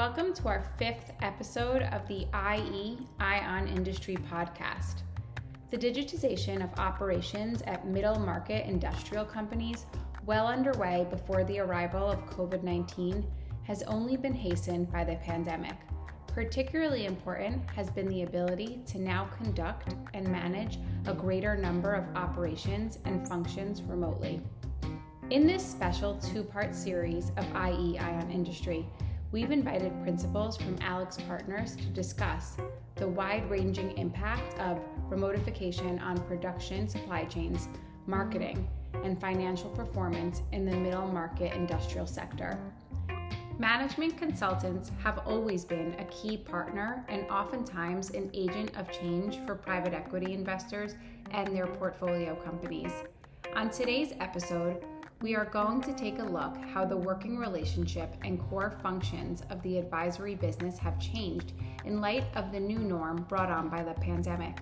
Welcome to our fifth episode of the IE Eye on Industry podcast. The digitization of operations at middle market industrial companies, well underway before the arrival of COVID 19, has only been hastened by the pandemic. Particularly important has been the ability to now conduct and manage a greater number of operations and functions remotely. In this special two part series of IE Eye on Industry, we've invited principals from Alex Partners to discuss the wide ranging impact of remotification on production supply chains, marketing, and financial performance in the middle market industrial sector. Management consultants have always been a key partner and oftentimes an agent of change for private equity investors and their portfolio companies. On today's episode, we are going to take a look how the working relationship and core functions of the advisory business have changed in light of the new norm brought on by the pandemic.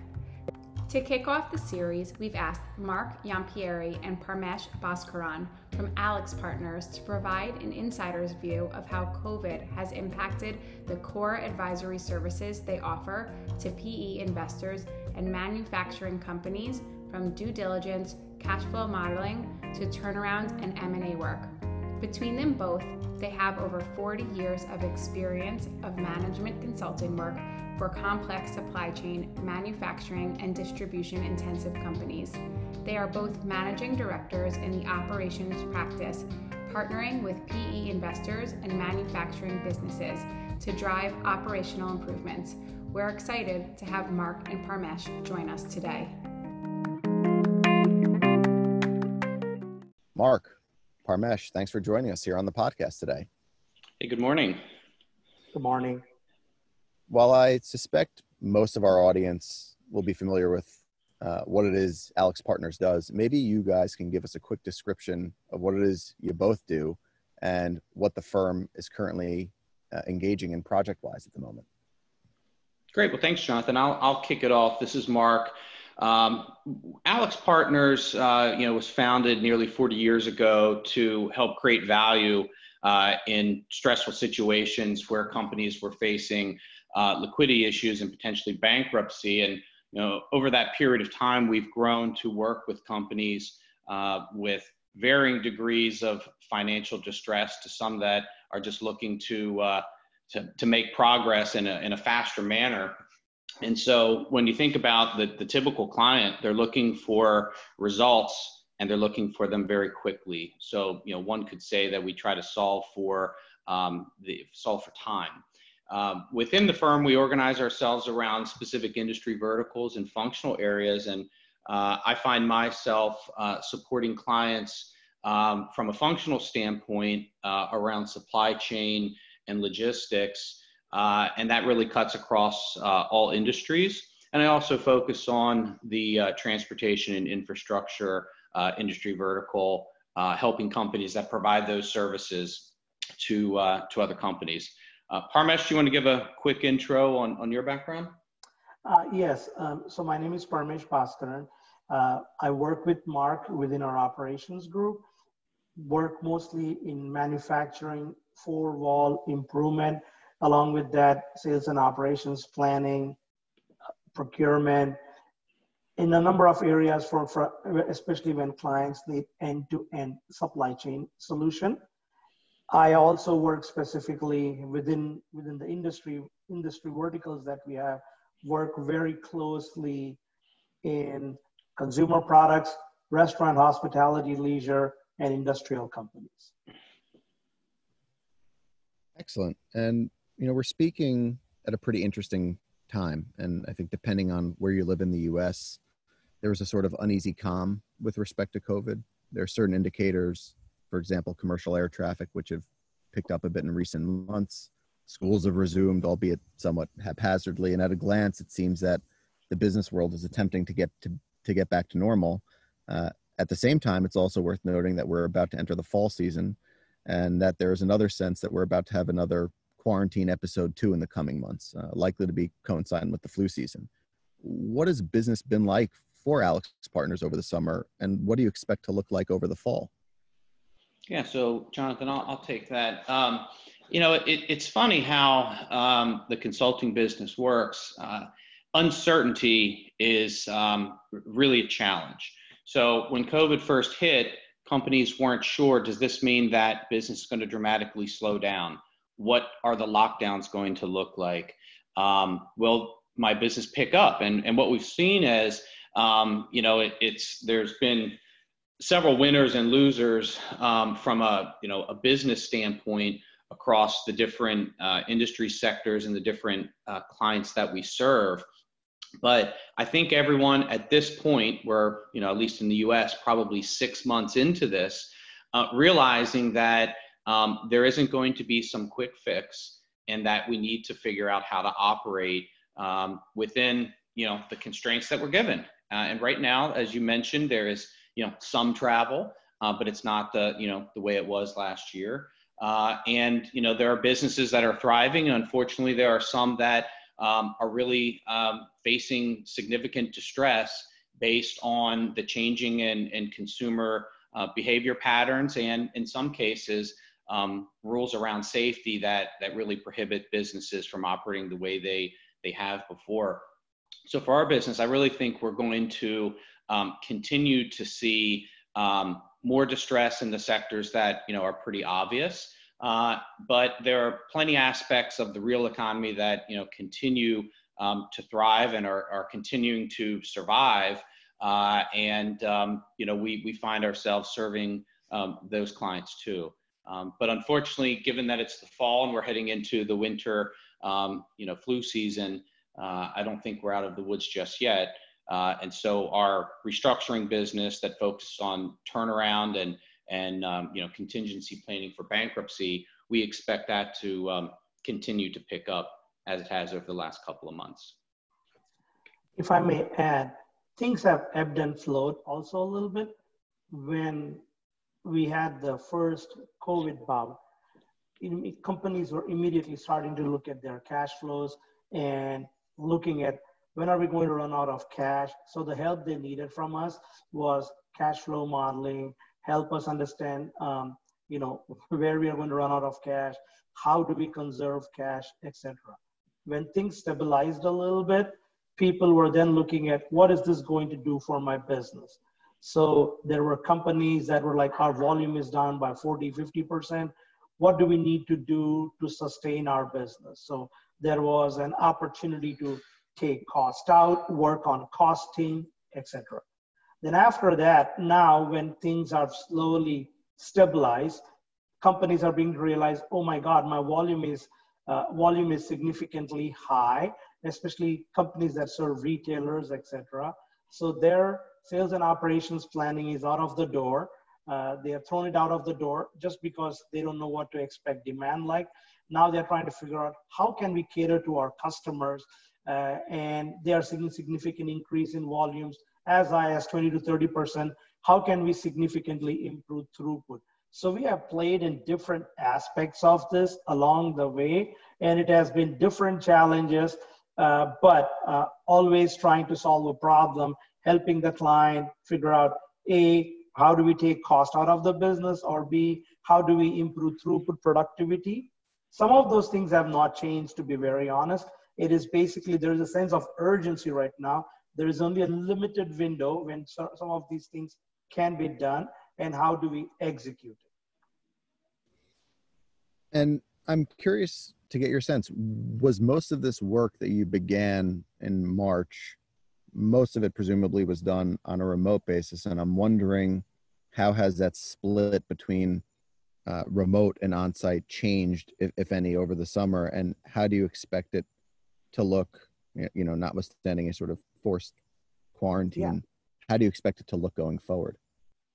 To kick off the series, we've asked Marc Iampieri and Parmesh Bhaskaran from AlixPartners to provide an insider's view of how COVID has impacted the core advisory services they offer to PE investors and manufacturing companies from due diligence cash flow modeling to turnaround and M&A work. Between them both, they have over 40 years of experience of management consulting work for complex supply chain, manufacturing, and distribution intensive companies. They are both managing directors in the operations practice, partnering with PE investors and manufacturing businesses to drive operational improvements. We're excited to have Marc and Parmesh join us today. Marc, Parmesh, thanks for joining us here on the podcast today. Hey, good morning. Good morning. While I suspect most of our audience will be familiar with uh, what it is AlixPartners does, maybe you guys can give us a quick description of what it is you both do and what the firm is currently uh, engaging in project wise at the moment. Great. Well, thanks, Jonathan. I'll, I'll kick it off. This is Marc. Um, AlixPartners, uh, you know, was founded nearly 40 years ago to help create value uh, in stressful situations where companies were facing uh, liquidity issues and potentially bankruptcy. And you know, over that period of time, we've grown to work with companies uh, with varying degrees of financial distress to some that are just looking to uh, to, to make progress in a, in a faster manner. And so when you think about the, the typical client, they're looking for results and they're looking for them very quickly. So, you know, one could say that we try to solve for um, the solve for time. Um, within the firm, we organize ourselves around specific industry verticals and functional areas. And uh, I find myself uh, supporting clients um, from a functional standpoint uh, around supply chain and logistics uh, and that really cuts across uh, all industries. And I also focus on the uh, transportation and infrastructure uh, industry vertical, uh, helping companies that provide those services to, uh, to other companies. Parmesh, do you want to give a quick intro on, on your background? yes. Um, so my name is Parmesh Bhaskaran. I work with Marc within our operations group, work mostly in manufacturing, four wall improvement, Along with that, sales and operations planning, procurement, in a number of areas for, for especially when clients need end-to-end supply chain solution. I also work specifically within within the industry industry verticals that we have. Work very closely in consumer products, restaurant, hospitality, leisure, and industrial companies. Excellent. And you know, we're speaking at a pretty interesting time. And I think depending on where you live in the US, there was a sort of uneasy calm with respect to COVID. There are certain indicators, for example, commercial air traffic, which have picked up a bit in recent months. Schools have resumed, albeit somewhat haphazardly. And at a glance, it seems that the business world is attempting to get to, to get back to normal. Uh, at the same time, it's also worth noting that we're about to enter the fall season and that there is another sense that we're about to have another quarantine episode two in the coming months, uh, likely to be coinciding with the flu season. What has business been like for Alex Partners over the summer, and what do you expect to look like over the fall? Yeah, so Jonathan, I'll, I'll take that. Um, You know, it, it's funny how um, the consulting business works. Uh, uncertainty is um, really a challenge. So when COVID first hit, companies weren't sure does this mean that business is going to dramatically slow down? What are the lockdowns going to look like? Um, will my business pick up? And, and what we've seen is, um, you know, it, it's there's been several winners and losers um, from a you know a business standpoint across the different uh, industry sectors and the different uh, clients that we serve. But I think everyone at this point, we're, you know, at least in the US, probably six months into this, uh, realizing that um, there isn't going to be some quick fix and that we need to figure out how to operate um, within, you know, the constraints that we're given. Uh, and right now, as you mentioned, there is, you know, some travel, uh, but it's not the, you know, the way it was last year. Uh, and, you know, there are businesses that are thriving. Unfortunately, there are some that um, are really um, facing significant distress based on the changing in, in consumer uh, behavior patterns and in some cases um, rules around safety that, that really prohibit businesses from operating the way they, they have before. So for our business, I really think we're going to um, continue to see um, more distress in the sectors that you know are pretty obvious. Uh, but there are plenty aspects of the real economy that you know continue um, to thrive and are, are continuing to survive. Uh, and um, you know we, we find ourselves serving um, those clients too. Um, but unfortunately, given that it's the fall and we're heading into the winter, um, you know, flu season, uh, I don't think we're out of the woods just yet. Uh, and so our restructuring business that focuses on turnaround and and um, you know contingency planning for bankruptcy, we expect that to um, continue to pick up as it has over the last couple of months. If I may add, things have ebbed and flowed also a little bit. When we had the first COVID bubble, companies were immediately starting to look at their cash flows and looking at when are we going to run out of cash. So the help they needed from us was cash flow modeling, help us understand, um, you know, where we are going to run out of cash, how do we conserve cash, etc. When things stabilized a little bit, people were then looking at what is this going to do for my business. So there were companies that were like, our volume is down by 40, 50%. What do we need to do to sustain our business? So there was an opportunity to take cost out, work on costing, etc. Then after that, now when things are slowly stabilized, companies are being realized, oh my God, my volume is uh, volume is significantly high, especially companies that serve retailers, etc. So their sales and operations planning is out of the door. Uh, they have thrown it out of the door just because they don't know what to expect demand like. Now they're trying to figure out how can we cater to our customers, uh, and they are seeing significant increase in volumes as high as 20 to 30%, how can we significantly improve throughput? So we have played in different aspects of this along the way, and it has been different challenges, uh, but uh, always trying to solve a problem, helping the client figure out A, how do we take cost out of the business, or B, how do we improve throughput productivity? Some of those things have not changed, to be very honest. It is basically, there is a sense of urgency right now there is only a limited window when so, some of these things can be done and how do we execute it and i'm curious to get your sense was most of this work that you began in march most of it presumably was done on a remote basis and i'm wondering how has that split between uh, remote and on-site changed if, if any over the summer? And how do you expect it to look you know notwithstanding a sort of forced quarantine? Yeah. how do you expect it to look going forward?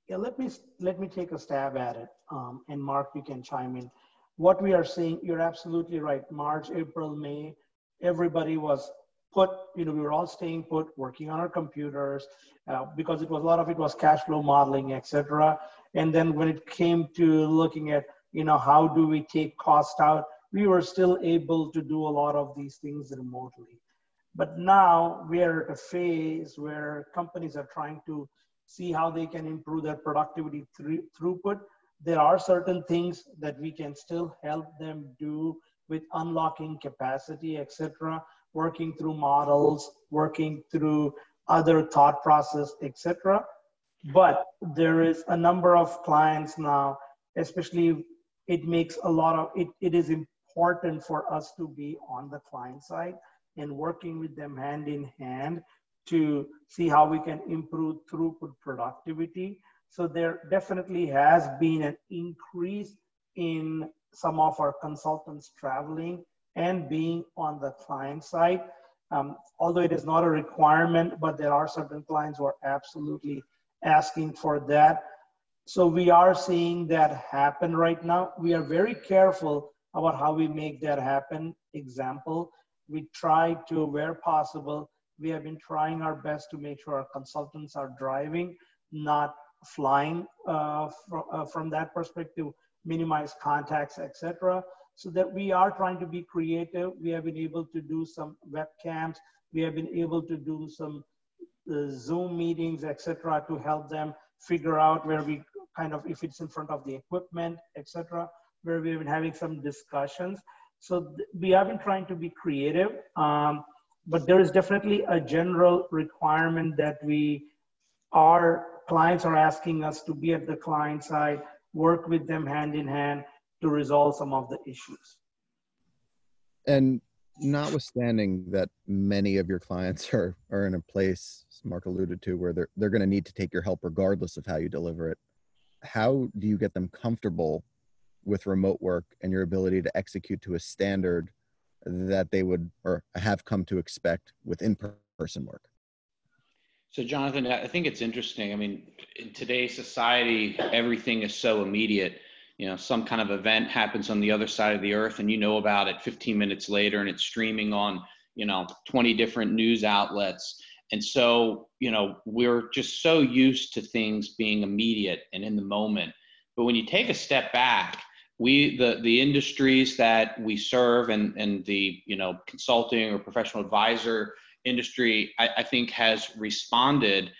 Yeah let me let me take a stab at it um, and mark you can chime in. What we are seeing you're absolutely right. March april may everybody was put you know we were all staying put working on our computers uh, because it was a lot of it was cash flow modeling etc and then when it came to looking at you know how do we take cost out we were still able to do a lot of these things remotely but now we are at a phase where companies are trying to see how they can improve their productivity through, throughput. there are certain things that we can still help them do with unlocking capacity, etc., working through models, working through other thought process, etc. But there is a number of clients now, especially it makes a lot of it, it is important for us to be on the client side and working with them hand in hand to see how we can improve throughput productivity. So there definitely has been an increase in some of our consultants traveling and being on the client side. Um, although it is not a requirement, but there are certain clients who are absolutely asking for that. So we are seeing that happen right now. We are very careful about how we make that happen. Example, we try to, where possible, we have been trying our best to make sure our consultants are driving, not flying uh, uh, from that perspective, minimize contacts, etc. So that we are trying to be creative. We have been able to do some webcams. We have been able to do some uh, Zoom meetings, etc., to help them figure out where we kind of, if it's in front of the equipment, etc., where we've been having some discussions. So we have been trying to be creative. Um, but there is definitely a general requirement that we our clients are asking us to be at the client side work with them hand in hand to resolve some of the issues. And notwithstanding that many of your clients are are in a place mark alluded to where they're they're going to need to take your help regardless of how you deliver it how do you get them comfortable with remote work and your ability to execute to a standard that they would or have come to expect with in-person work? So jonathan i think it's interesting. I mean in today's society everything is so immediate you know some kind of event happens on the other side of the earth and you know about it 15 minutes later and it's streaming on you know 20 different news outlets. And so you know we're just so used to things being immediate and in the moment. But when you take a step back we the the industries that we serve and and the you know consulting or professional advisor industry I, I think has responded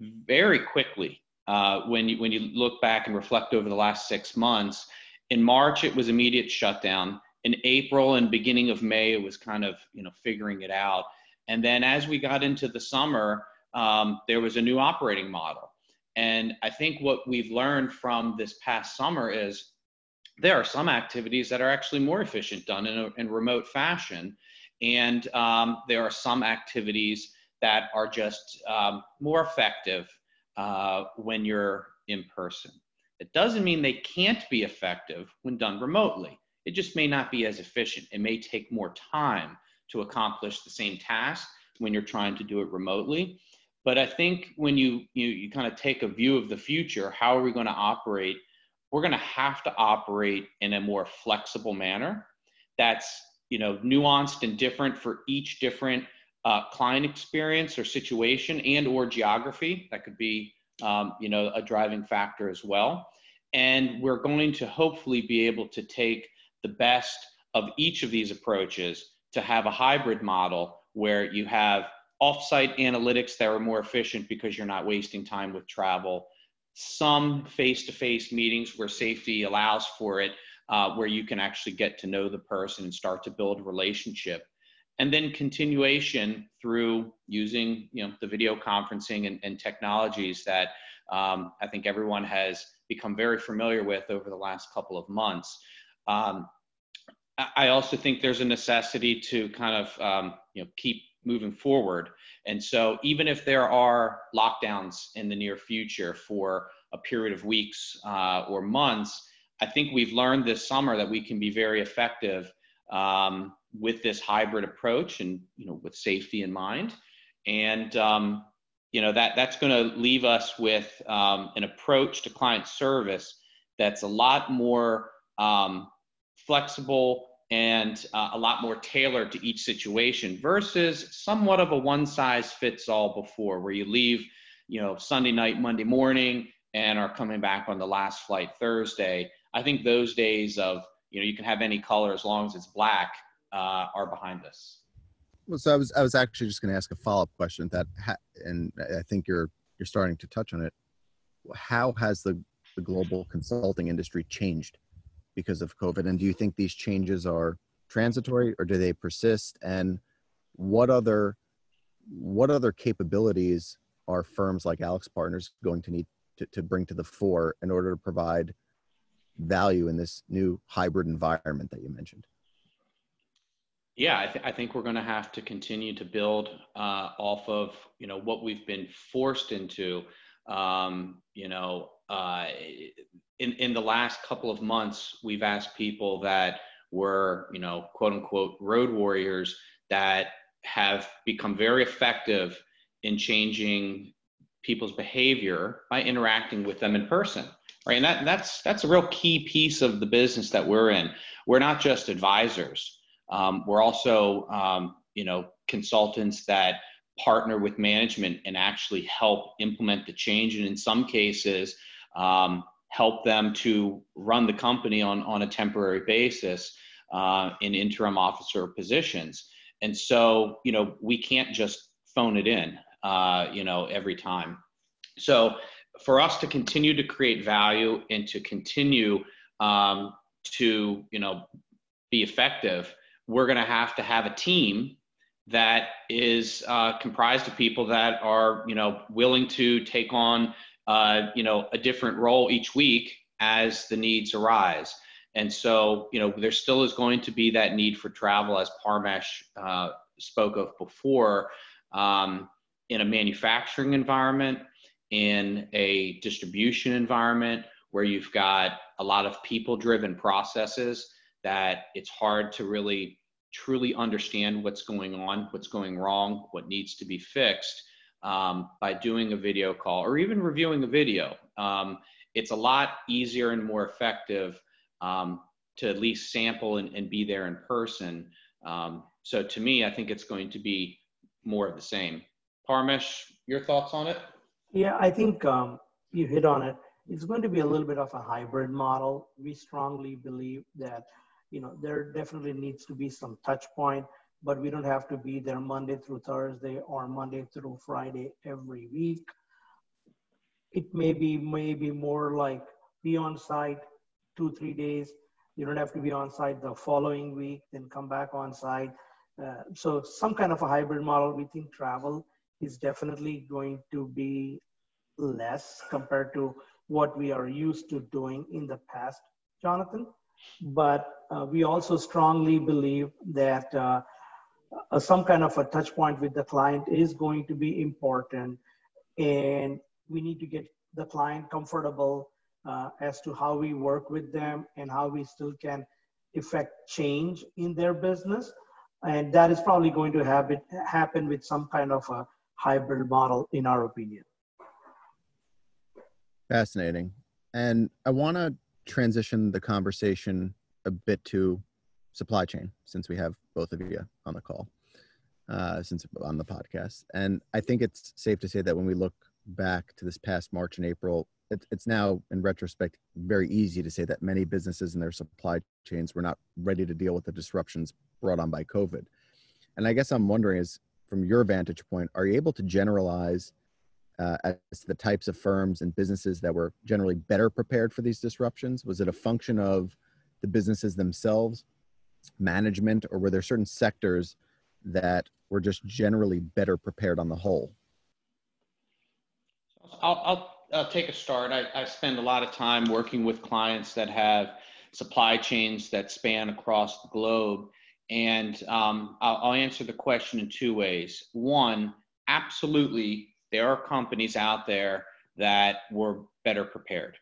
very quickly uh, when you when you look back and reflect over the last six months. In March, it was immediate shutdown. In April and beginning of May, it was kind of you know figuring it out. And then as we got into the summer, um, there was a new operating model. And I think what we've learned from this past summer is there are some activities that are actually more efficient done in a in remote fashion. And um, there are some activities that are just um, more effective uh, when you're in person. It doesn't mean they can't be effective when done remotely. It just may not be as efficient. It may take more time to accomplish the same task when you're trying to do it remotely. But I think when you you, you kind of take a view of the future, how are we going to operate we're going to have to operate in a more flexible manner that's you know nuanced and different for each different uh, client experience or situation and or geography that could be um, you know a driving factor as well and we're going to hopefully be able to take the best of each of these approaches to have a hybrid model where you have offsite analytics that are more efficient because you're not wasting time with travel some face-to-face meetings where safety allows for it, uh, where you can actually get to know the person and start to build a relationship. And then continuation through using you know the video conferencing and, and technologies that um, I think everyone has become very familiar with over the last couple of months. Um, I also think there's a necessity to kind of um, you know keep moving forward. And so even if there are lockdowns in the near future for a period of weeks uh, or months, I think we've learned this summer that we can be very effective um, with this hybrid approach and you know with safety in mind. And um, you know that that's going to leave us with um, an approach to client service that's a lot more um, flexible and uh, a lot more tailored to each situation versus somewhat of a one size fits all before where you leave you know sunday night monday morning and are coming back on the last flight thursday i think those days of you know you can have any color as long as it's black uh, are behind us well so i was i was actually just going to ask a follow-up question that ha- and i think you're you're starting to touch on it how has the the global consulting industry changed because of COVID? And do you think these changes are transitory or do they persist? And what other what other capabilities are firms like AlixPartners going to need to, to bring to the fore in order to provide value in this new hybrid environment that you mentioned? Yeah, I, th- I think we're going to have to continue to build uh, off of you know what we've been forced into. Um, you know, uh, in in the last couple of months, we've asked people that were you know quote unquote road warriors that have become very effective in changing people's behavior by interacting with them in person right and that, that's that's a real key piece of the business that we're in we're not just advisors um, we're also, um, you know, consultants that partner with management and actually help implement the change, and in some cases, um, help them to run the company on on a temporary basis uh, in interim officer positions. And so, you know, we can't just phone it in, uh, you know, every time. So, for us to continue to create value and to continue um, to, you know, be effective we're going to have to have a team that is uh, comprised of people that are you know willing to take on uh, you know a different role each week as the needs arise. And so you know there still is going to be that need for travel as parmesh uh, spoke of before um, in a manufacturing environment in a distribution environment where you've got a lot of people driven processes that it's hard to really truly understand what's going on, what's going wrong, what needs to be fixed um, by doing a video call or even reviewing a video. Um, it's a lot easier and more effective um, to at least sample and, and, be there in person. Um, so to me, I think it's going to be more of the same. Parmesh, your thoughts on it? Yeah, I think um, you hit on it. It's going to be a little bit of a hybrid model. We strongly believe that you know, there definitely needs to be some touch point, but we don't have to be there Monday through Thursday or Monday through Friday every week. It may be maybe more like be on site two, three days. You don't have to be on site the following week, then come back on site. Uh, so some kind of a hybrid model. We think travel is definitely going to be less compared to what we are used to doing in the past, Jonathan. But uh, we also strongly believe that uh, uh, some kind of a touch point with the client is going to be important. And we need to get the client comfortable uh, as to how we work with them and how we still can effect change in their business. And that is probably going to happen, happen with some kind of a hybrid model, in our opinion. Fascinating. And I want to transition the conversation a bit to supply chain since we have both of you on the call uh, since on the podcast. And i think it's safe to say that when we look back to this past march and april it, it's now in retrospect very easy to say that many businesses and their supply chains were not ready to deal with the disruptions brought on by covid. And i guess i'm wondering is from your vantage point are you able to generalize uh, as to the types of firms and businesses that were generally better prepared for these disruptions? Was it a function of the businesses themselves, management, or were there certain sectors that were just generally better prepared on the whole? I'll, I'll, I'll take a start. I, I spend a lot of time working with clients that have supply chains that span across the globe. And um, I'll, I'll answer the question in two ways. One, absolutely there are companies out there that were better prepared.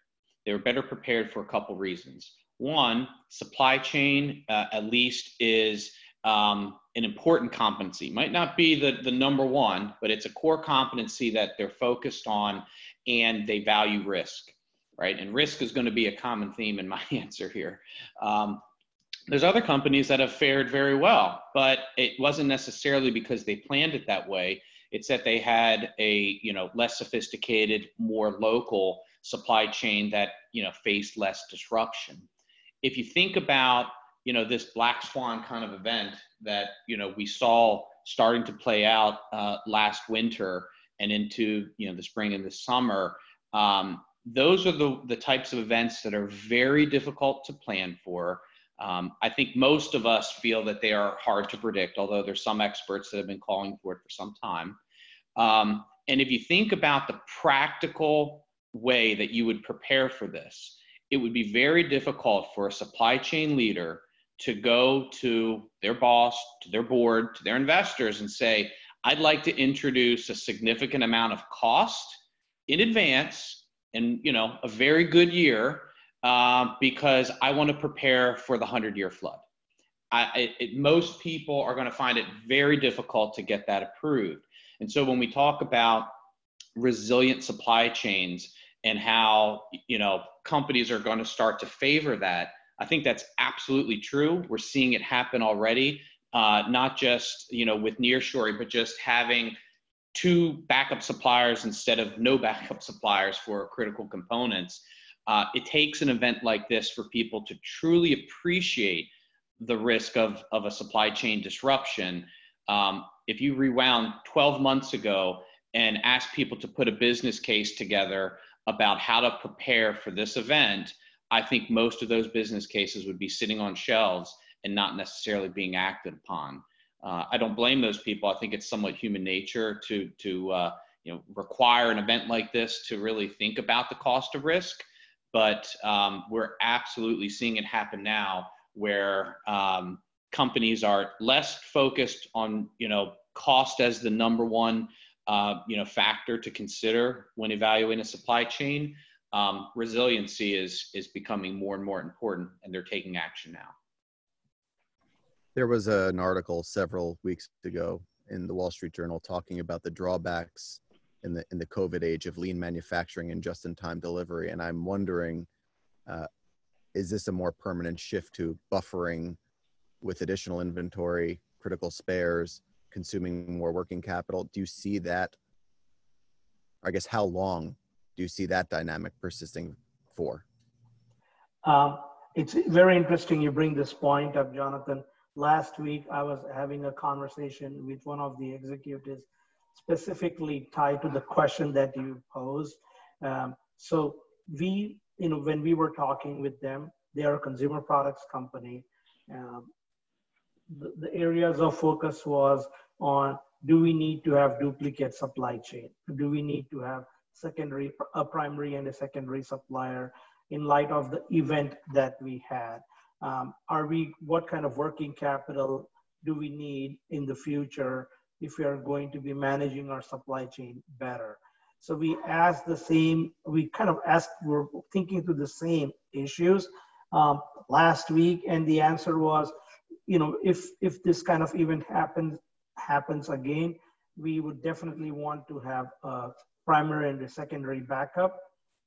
They were better prepared for a couple reasons. One, supply chain uh, at least is um, an important competency. Might not be the, the number one, but it's a core competency that they're focused on and they value risk, right? And risk is going to be a common theme in my answer here. Um, there's other companies that have fared very well, but it wasn't necessarily because they planned it that way. It's that they had a you know less sophisticated, more local supply chain that you know faced less disruption. If you think about you know this black swan kind of event that you know we saw starting to play out uh, last winter and into you know the spring and the summer, um, those are the, the types of events that are very difficult to plan for. Um, I think most of us feel that they are hard to predict, although there's some experts that have been calling for it for some time. Um, and if you think about the practical way that you would prepare for this, it would be very difficult for a supply chain leader to go to their boss, to their board, to their investors and say, I'd like to introduce a significant amount of cost in advance and you know a very good year uh, because I want to prepare for the hundred year flood. I, it, most people are going to find it very difficult to get that approved. And so when we talk about resilient supply chains and how you know companies are going to start to favor that, I think that's absolutely true. We're seeing it happen already, uh, not just you know with nearshoring, but just having two backup suppliers instead of no backup suppliers for critical components. Uh, it takes an event like this for people to truly appreciate the risk of, of a supply chain disruption. Um, if you rewound 12 months ago and asked people to put a business case together about how to prepare for this event, I think most of those business cases would be sitting on shelves and not necessarily being acted upon. Uh, I don't blame those people. I think it's somewhat human nature to to uh, you know require an event like this to really think about the cost of risk. But um, we're absolutely seeing it happen now, where um, companies are less focused on you know cost as the number one uh, you know factor to consider when evaluating a supply chain. Um, resiliency is is becoming more and more important, and they're taking action now. There was an article several weeks ago in the Wall Street Journal talking about the drawbacks in the in the COVID age of lean manufacturing and just-in-time delivery, and I'm wondering, uh, is this a more permanent shift to buffering with additional inventory, critical spares, consuming more working capital? Do you see that? I guess how long do you see that dynamic persisting for? Um, it's very interesting you bring this point up, Jonathan last week I was having a conversation with one of the executives specifically tied to the question that you posed. Um, so we, you know, when we were talking with them, they are a consumer products company. Um, the, the areas of focus was on do we need to have duplicate supply chain? Do we need to have secondary, a primary and a secondary supplier in light of the event that we had? um, are we what kind of working capital do we need in the future if we are going to be managing our supply chain better. So we asked the same we kind of asked we're thinking through the same issues um, last week and the answer was you know if if this kind of event happens happens again we would definitely want to have a primary and a secondary backup.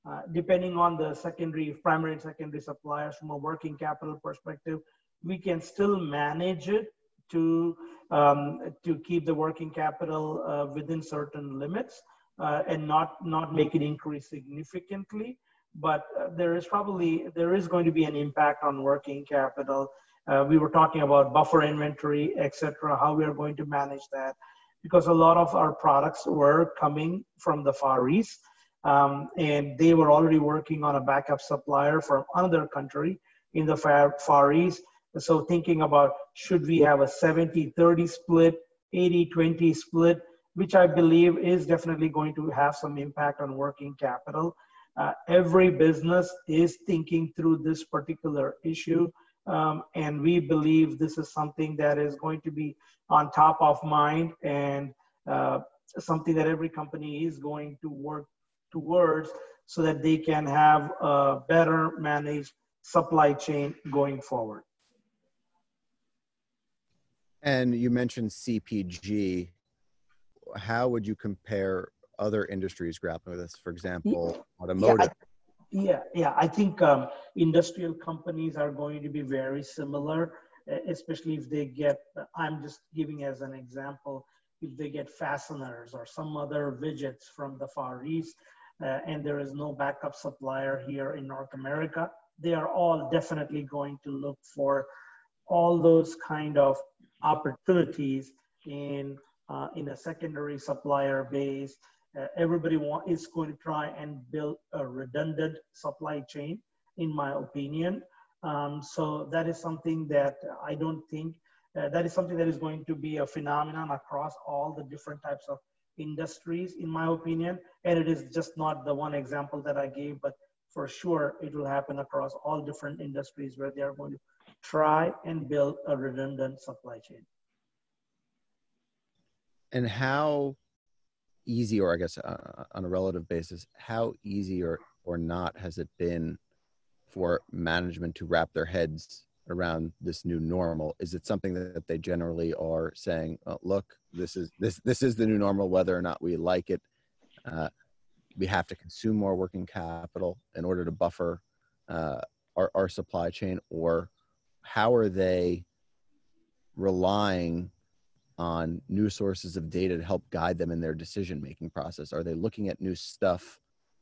Uh, depending on the secondary, primary and secondary suppliers from a working capital perspective, we can still manage it to, um, to keep the working capital uh, within certain limits uh, and not, not make it increase significantly. But uh, there is probably, there is going to be an impact on working capital. Uh, we were talking about buffer inventory, etc. how we are going to manage that because a lot of our products were coming from the Far East um, and they were already working on a backup supplier from another country in the far, far East. So thinking about should we have a 70-30 split, 80-20 split, which I believe is definitely going to have some impact on working capital. Uh, every business is thinking through this particular issue. Um, and we believe this is something that is going to be on top of mind and uh, something that every company is going to work towards so that they can have a better managed supply chain going forward. And you mentioned CPG. How would you compare other industries grappling with this? For example, automotive. Yeah, I, yeah, yeah. I think um, industrial companies are going to be very similar, especially if they get. I'm just giving as an example. If they get fasteners or some other widgets from the Far East, uh, and there is no backup supplier here in North America, they are all definitely going to look for all those kind of opportunities in uh, in a secondary supplier base uh, everybody want, is going to try and build a redundant supply chain, in my opinion. Um, so that is something that I don't think uh, that is something that is going to be a phenomenon across all the different types of industries, in my opinion. And it is just not the one example that I gave, but for sure it will happen across all different industries where they are going to try and build a redundant supply chain. And how easy, or I guess uh, on a relative basis, how easy or, or not has it been for management to wrap their heads around this new normal? Is it something that they generally are saying, oh, "Look, this is this this is the new normal, whether or not we like it. Uh, we have to consume more working capital in order to buffer uh, our, our supply chain," or how are they relying on new sources of data to help guide them in their decision making process? Are they looking at new stuff,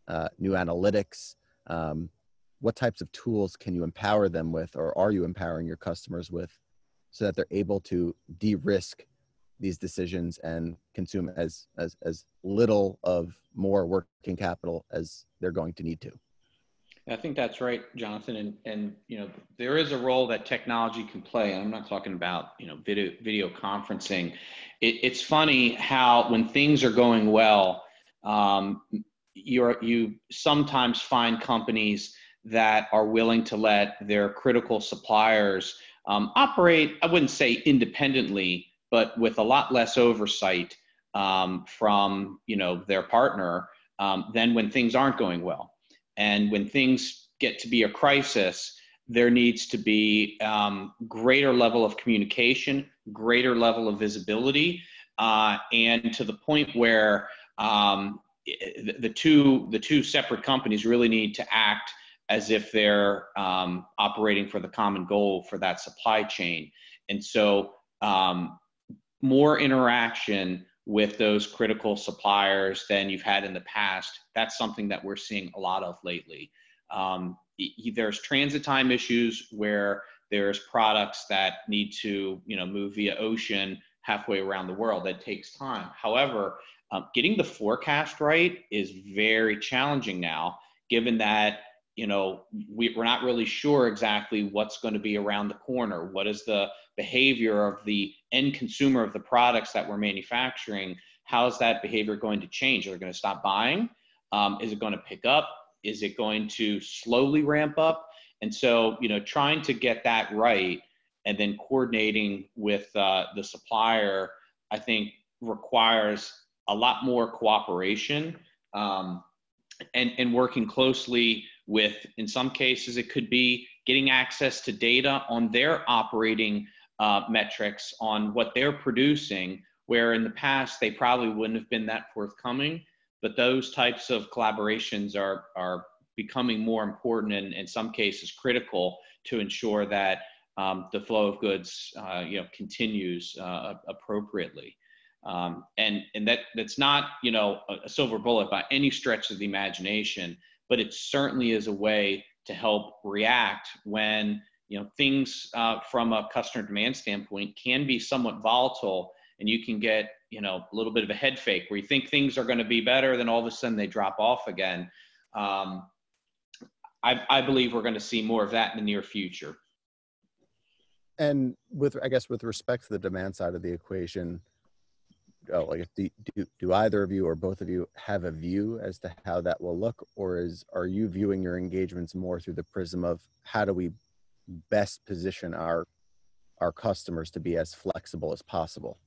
uh, new analytics? Um, what types of tools can you empower them with, or are you empowering your customers with, so that they're able to de-risk these decisions and consume as as as little of more working capital as they're going to need to? I think that's right, Jonathan. And, and you know, there is a role that technology can play. And I'm not talking about you know video video conferencing. It, it's funny how when things are going well, um, you're you sometimes find companies that are willing to let their critical suppliers um, operate. I wouldn't say independently, but with a lot less oversight um, from you know their partner um, than when things aren't going well and when things get to be a crisis, there needs to be um, greater level of communication, greater level of visibility, uh, and to the point where um, the, two the two separate companies really need to act as if they're um, operating for the common goal for that supply chain. And so, um, more interaction with those critical suppliers than you've had in the past. That's something that we're seeing a lot of lately. Um, there's transit time issues where there's products that need to you know move via ocean halfway around the world that takes time however um, getting the forecast right is very challenging now given that you know we, we're not really sure exactly what's going to be around the corner. What is the behavior of the end consumer of the products that we're manufacturing? How is that behavior going to change? Are they going to stop buying? Um, is it going to pick up? Is it going to slowly ramp up? And so you know trying to get that right and then coordinating with uh, the supplier i think requires a lot more cooperation um, and, and working closely with, in some cases, it could be getting access to data on their operating uh, metrics on what they're producing, where in the past they probably wouldn't have been that forthcoming. But those types of collaborations are, are becoming more important and in some cases critical to ensure that um, the flow of goods uh, you know, continues uh, appropriately. Um, and and that that's not you know a, a, silver bullet by any stretch of the imagination, but it certainly is a way to help react when you know things uh, from a customer demand standpoint can be somewhat volatile, and you can get you know a little bit of a head fake where you think things are going to be better, then all of a sudden they drop off again. Um, I, I believe we're going to see more of that in the near future. And with I guess with respect to the demand side of the equation oh, like do, do do either of you or both of you have a view as to how that will look? Or is are you viewing your engagements more through the prism of how do we best position our our customers to be as flexible as possible?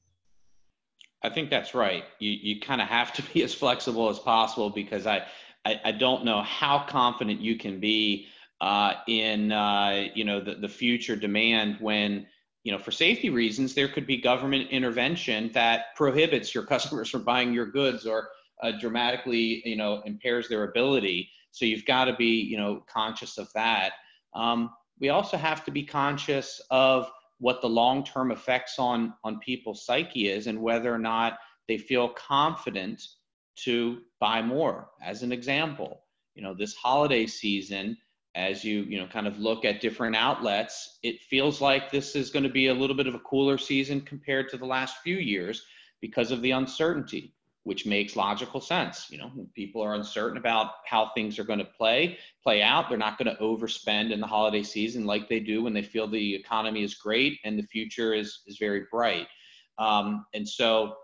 I think that's right. You you kind of have to be as flexible as possible because i i, I don't know how confident you can be uh, in uh, you know the, the future demand when you know, for safety reasons, there could be government intervention that prohibits your customers from buying your goods or uh, dramatically, you know, impairs their ability. So you've got to be, you know, conscious of that. Um, we also have to be conscious of what the long-term effects on on people's psyche is and whether or not they feel confident to buy more. As an example, you know, this holiday season, as you you know kind of look at different outlets it feels like this is going to be a little bit of a cooler season compared to the last few years because of the uncertainty which makes logical sense. You know, people are uncertain about how things are going to play play out, they're not going to overspend in the holiday season like they do when they feel the economy is great and the future is is very bright. Um, and so,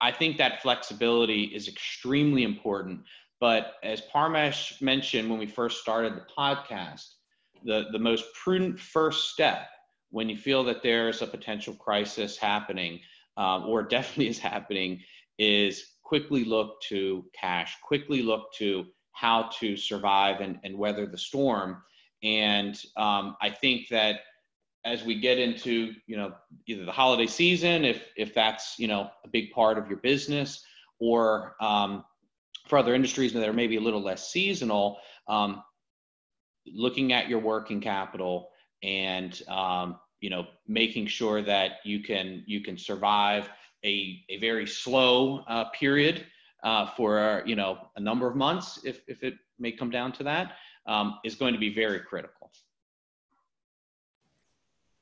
I think that flexibility is extremely important. But as Parmesh mentioned when we first started the podcast, the the most prudent first step when you feel that there's a potential crisis happening um, or definitely is happening is quickly look to cash, quickly look to how to survive and, and weather the storm. And um, I think that as we get into you know either the holiday season, if if that's you know a big part of your business, or um, for other industries that are maybe a little less seasonal, um, looking at your working capital and um, you know making sure that you can you can survive a, a very slow uh, period uh, for you know a number of months, if, if it may come down to that, um, is going to be very critical.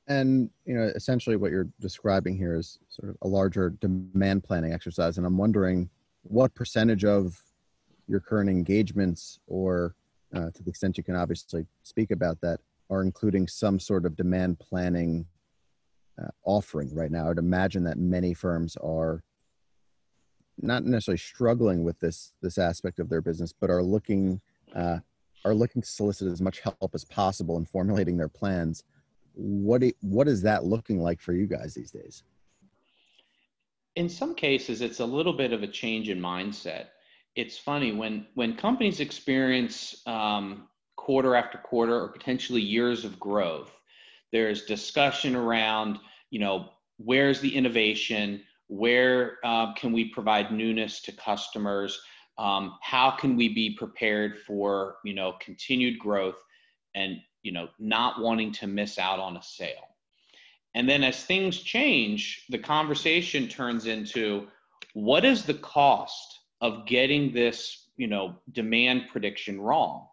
And you know, essentially, what you're describing here is sort of a larger demand planning exercise. And I'm wondering what percentage of your current engagements, or uh, to the extent you can obviously speak about that, are including some sort of demand planning uh, offering right now. I'd imagine that many firms are not necessarily struggling with this this aspect of their business, but are looking uh, are looking to solicit as much help as possible in formulating their plans. What what is that looking like for you guys these days? In some cases, it's a little bit of a change in mindset. It's funny when when companies experience um, quarter after quarter or potentially years of growth there's discussion around, you know, where's the innovation? Where uh, can we provide newness to customers? Um, how can we be prepared for, you know, continued growth and, you know, not wanting to miss out on a sale? And then as things change, the conversation turns into what is the cost of getting this, you know, demand prediction wrong?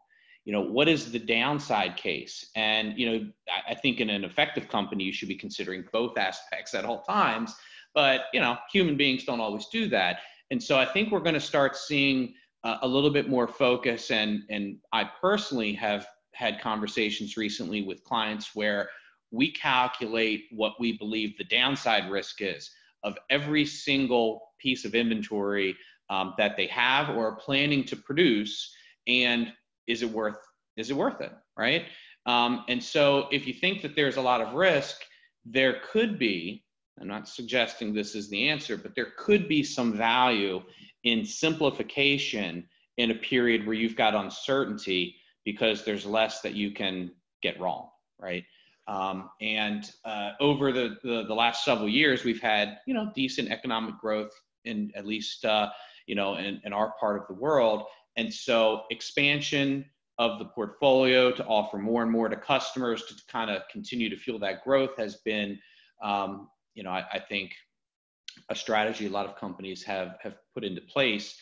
you know what is the downside case? And you know I, I, think in an effective company you should be considering both aspects at all times. But you know human beings don't always do that. And so i think we're going to start seeing uh, a little bit more focus. And and i personally have had conversations recently with clients where we calculate what we believe the downside risk is of every single piece of inventory um, that they have or are planning to produce and is it worth is it worth it right? Um, and so if you think that there's a lot of risk there could be i'm not suggesting this is the answer but there could be some value in simplification in a period where you've got uncertainty because there's less that you can get wrong right? Um, and uh, over the, the, the last several years we've had you know decent economic growth in at least uh, you know in, in our part of the world and so expansion of the portfolio to offer more and more to customers to kind of continue to fuel that growth has been, um, you know, I, I, think a strategy a lot of companies have have put into place.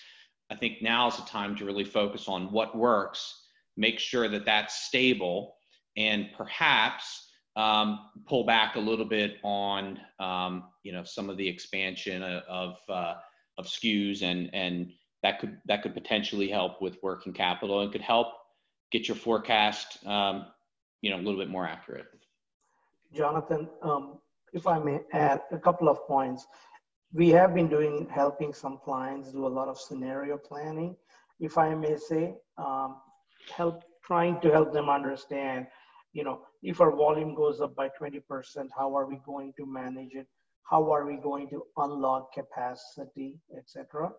I think now is the time to really focus on what works, make sure that that's stable, and perhaps um, pull back a little bit on, um, you know, some of the expansion of uh, of SKUs and and that could that could potentially help with working capital and could help get your forecast um, you know a little bit more accurate. Jonathan um, if i may add a couple of points. We have been doing helping some clients do a lot of scenario planning. If i may say um, help trying to help them understand you know if our volume goes up by 20% how are we going to manage it how are we going to unlock capacity etc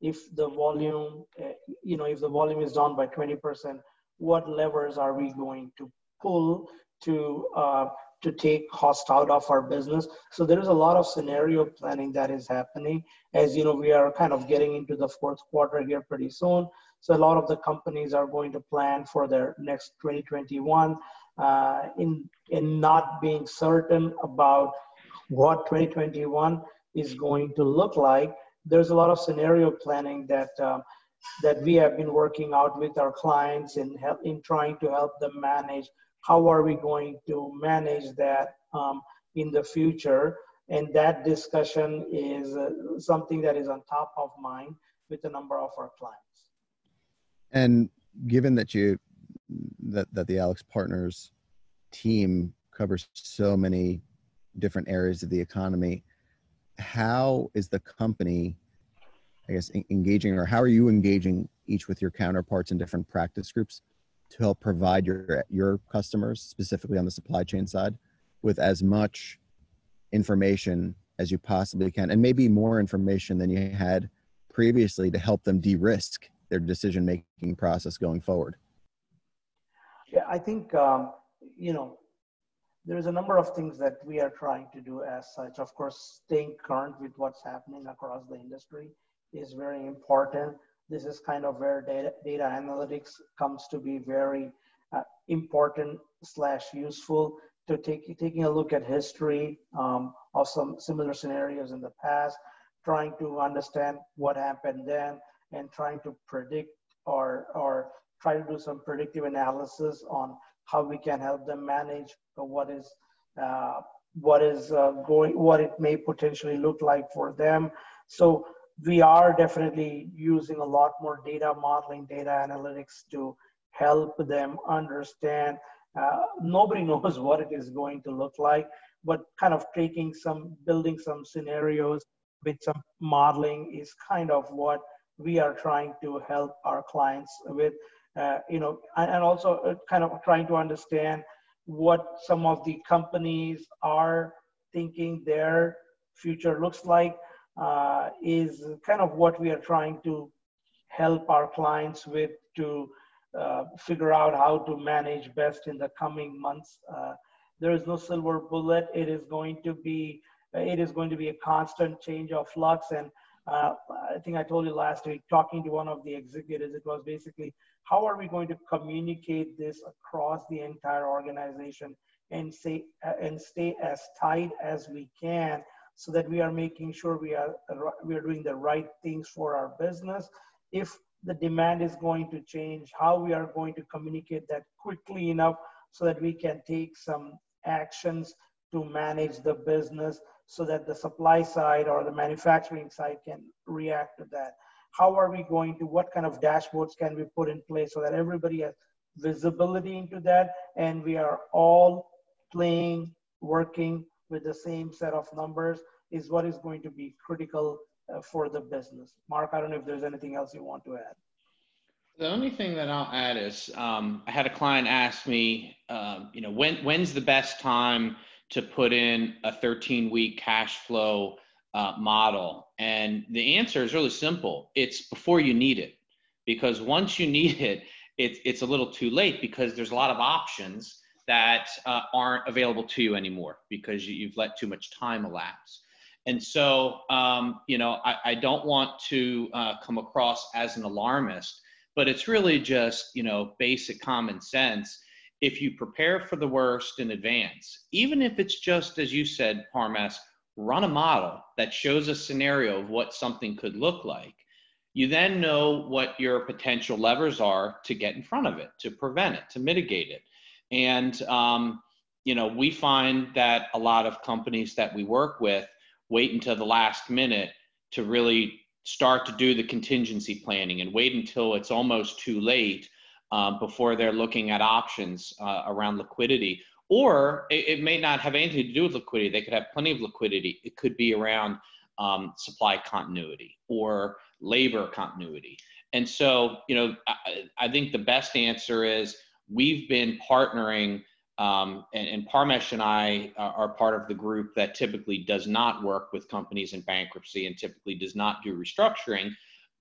if the volume, uh, you know, if the volume is down by 20%, what levers are we going to pull to uh, to take cost out of our business? So there is a lot of scenario planning that is happening. As you know, we are kind of getting into the fourth quarter here pretty soon. So a lot of the companies are going to plan for their next 2021 uh, in in not being certain about what 2021 is going to look like. There's a lot of scenario planning that um, that we have been working out with our clients in help, in trying to help them manage. How are we going to manage that um, in the future? And that discussion is uh, something that is on top of mind with a number of our clients. And given that you that that the AlixPartners team covers so many different areas of the economy, how is the company, I guess, engaging, or how are you engaging each with your counterparts in different practice groups to help provide your your customers, specifically on the supply chain side, with as much information as you possibly can, and maybe more information than you had previously to help them de-risk their decision making process going forward? Yeah, I think um, you know there's a number of things that we are trying to do as such. Of course, staying current with what's happening across the industry is very important. This is kind of where data, data analytics comes to be very uh, important slash useful to take taking a look at history um, of some similar scenarios in the past, trying to understand what happened then, and trying to predict or or try to do some predictive analysis on how we can help them manage what is uh, what is uh, going what it may potentially look like for them. So we are definitely using a lot more data modeling data analytics to help them understand uh, nobody knows what it is going to look like but kind of taking some building some scenarios with some modeling is kind of what we are trying to help our clients with uh, you know, and, also uh, kind of trying to understand what some of the companies are thinking their future looks like uh, is kind of what we are trying to help our clients with to uh, figure out how to manage best in the coming months. Uh, there is no silver bullet. It is going to be it is going to be a constant change of flux. And uh, I think I told you last week, talking to one of the executives, it was basically how are we going to communicate this across the entire organization and say uh, and stay as tight as we can so that we are making sure we are uh, we are doing the right things for our business? If the demand is going to change how we are going to communicate that quickly enough so that we can take some actions to manage the business so that the supply side or the manufacturing side can react to that how are we going to what kind of dashboards can we put in place so that everybody has visibility into that? And we are all playing working with the same set of numbers is what is going to be critical uh, for the business. Marc i don't know if there's anything else you want to add. The only thing that I'll add is um, I had a client ask me, um, you know, when when's the best time to put in a 13 week cash flow uh, model? And the answer is really simple it's before you need it. Because once you need it, it it's a little too late because there's a lot of options that uh, aren't available to you anymore because you, have let too much time elapse. And so, um, you know, I, I, don't want to uh, come across as an alarmist, but it's really just, you know, basic common sense. If you prepare for the worst in advance, even if it's just, as you said, Parmesh, run a model that shows a scenario of what something could look like, you then know what your potential levers are to get in front of it, to prevent it, to mitigate it. And, um, you know, we find that a lot of companies that we work with wait until the last minute to really start to do the contingency planning and wait until it's almost too late um, before they're looking at options uh, around liquidity or it, it, may not have anything to do with liquidity. They could have plenty of liquidity. It could be around um, supply continuity or labor continuity. And so, you know, I, I think the best answer is we've been partnering, um, and, and Parmesh and I are part of the group that typically does not work with companies in bankruptcy and typically does not do restructuring.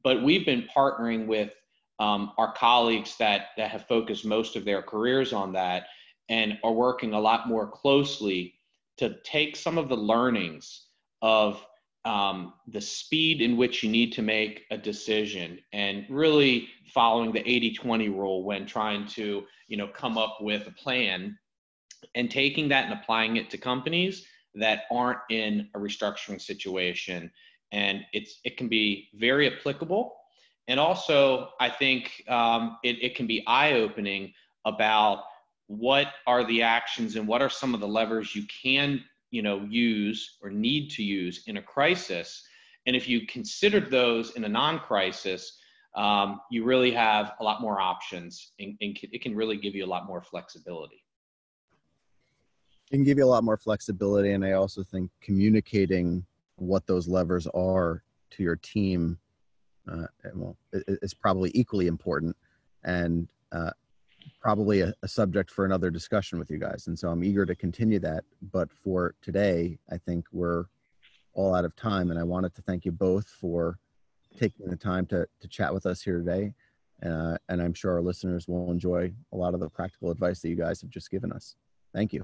But we've been partnering with um, our colleagues that, that have focused most of their careers on that and are working a lot more closely to take some of the learnings of um, the speed in which you need to make a decision and really following the 80-20 rule when trying to you know come up with a plan and taking that and applying it to companies that aren't in a restructuring situation. And it's it can be very applicable. And also i think um, it, it can be eye-opening about what are the actions and what are some of the levers you can you know use or need to use in a crisis And if you considered those in a non-crisis, um, you really have a lot more options and, and it can really give you a lot more flexibility. It can give you a lot more flexibility. And I also think communicating what those levers are to your team uh, well, is probably equally important and uh, probably a, a, subject for another discussion with you guys. And so I'm eager to continue that. But for today, I think we're all out of time. And I wanted to thank you both for taking the time to, to chat with us here today. Uh, and I'm sure our listeners will enjoy a lot of the practical advice that you guys have just given us. Thank you.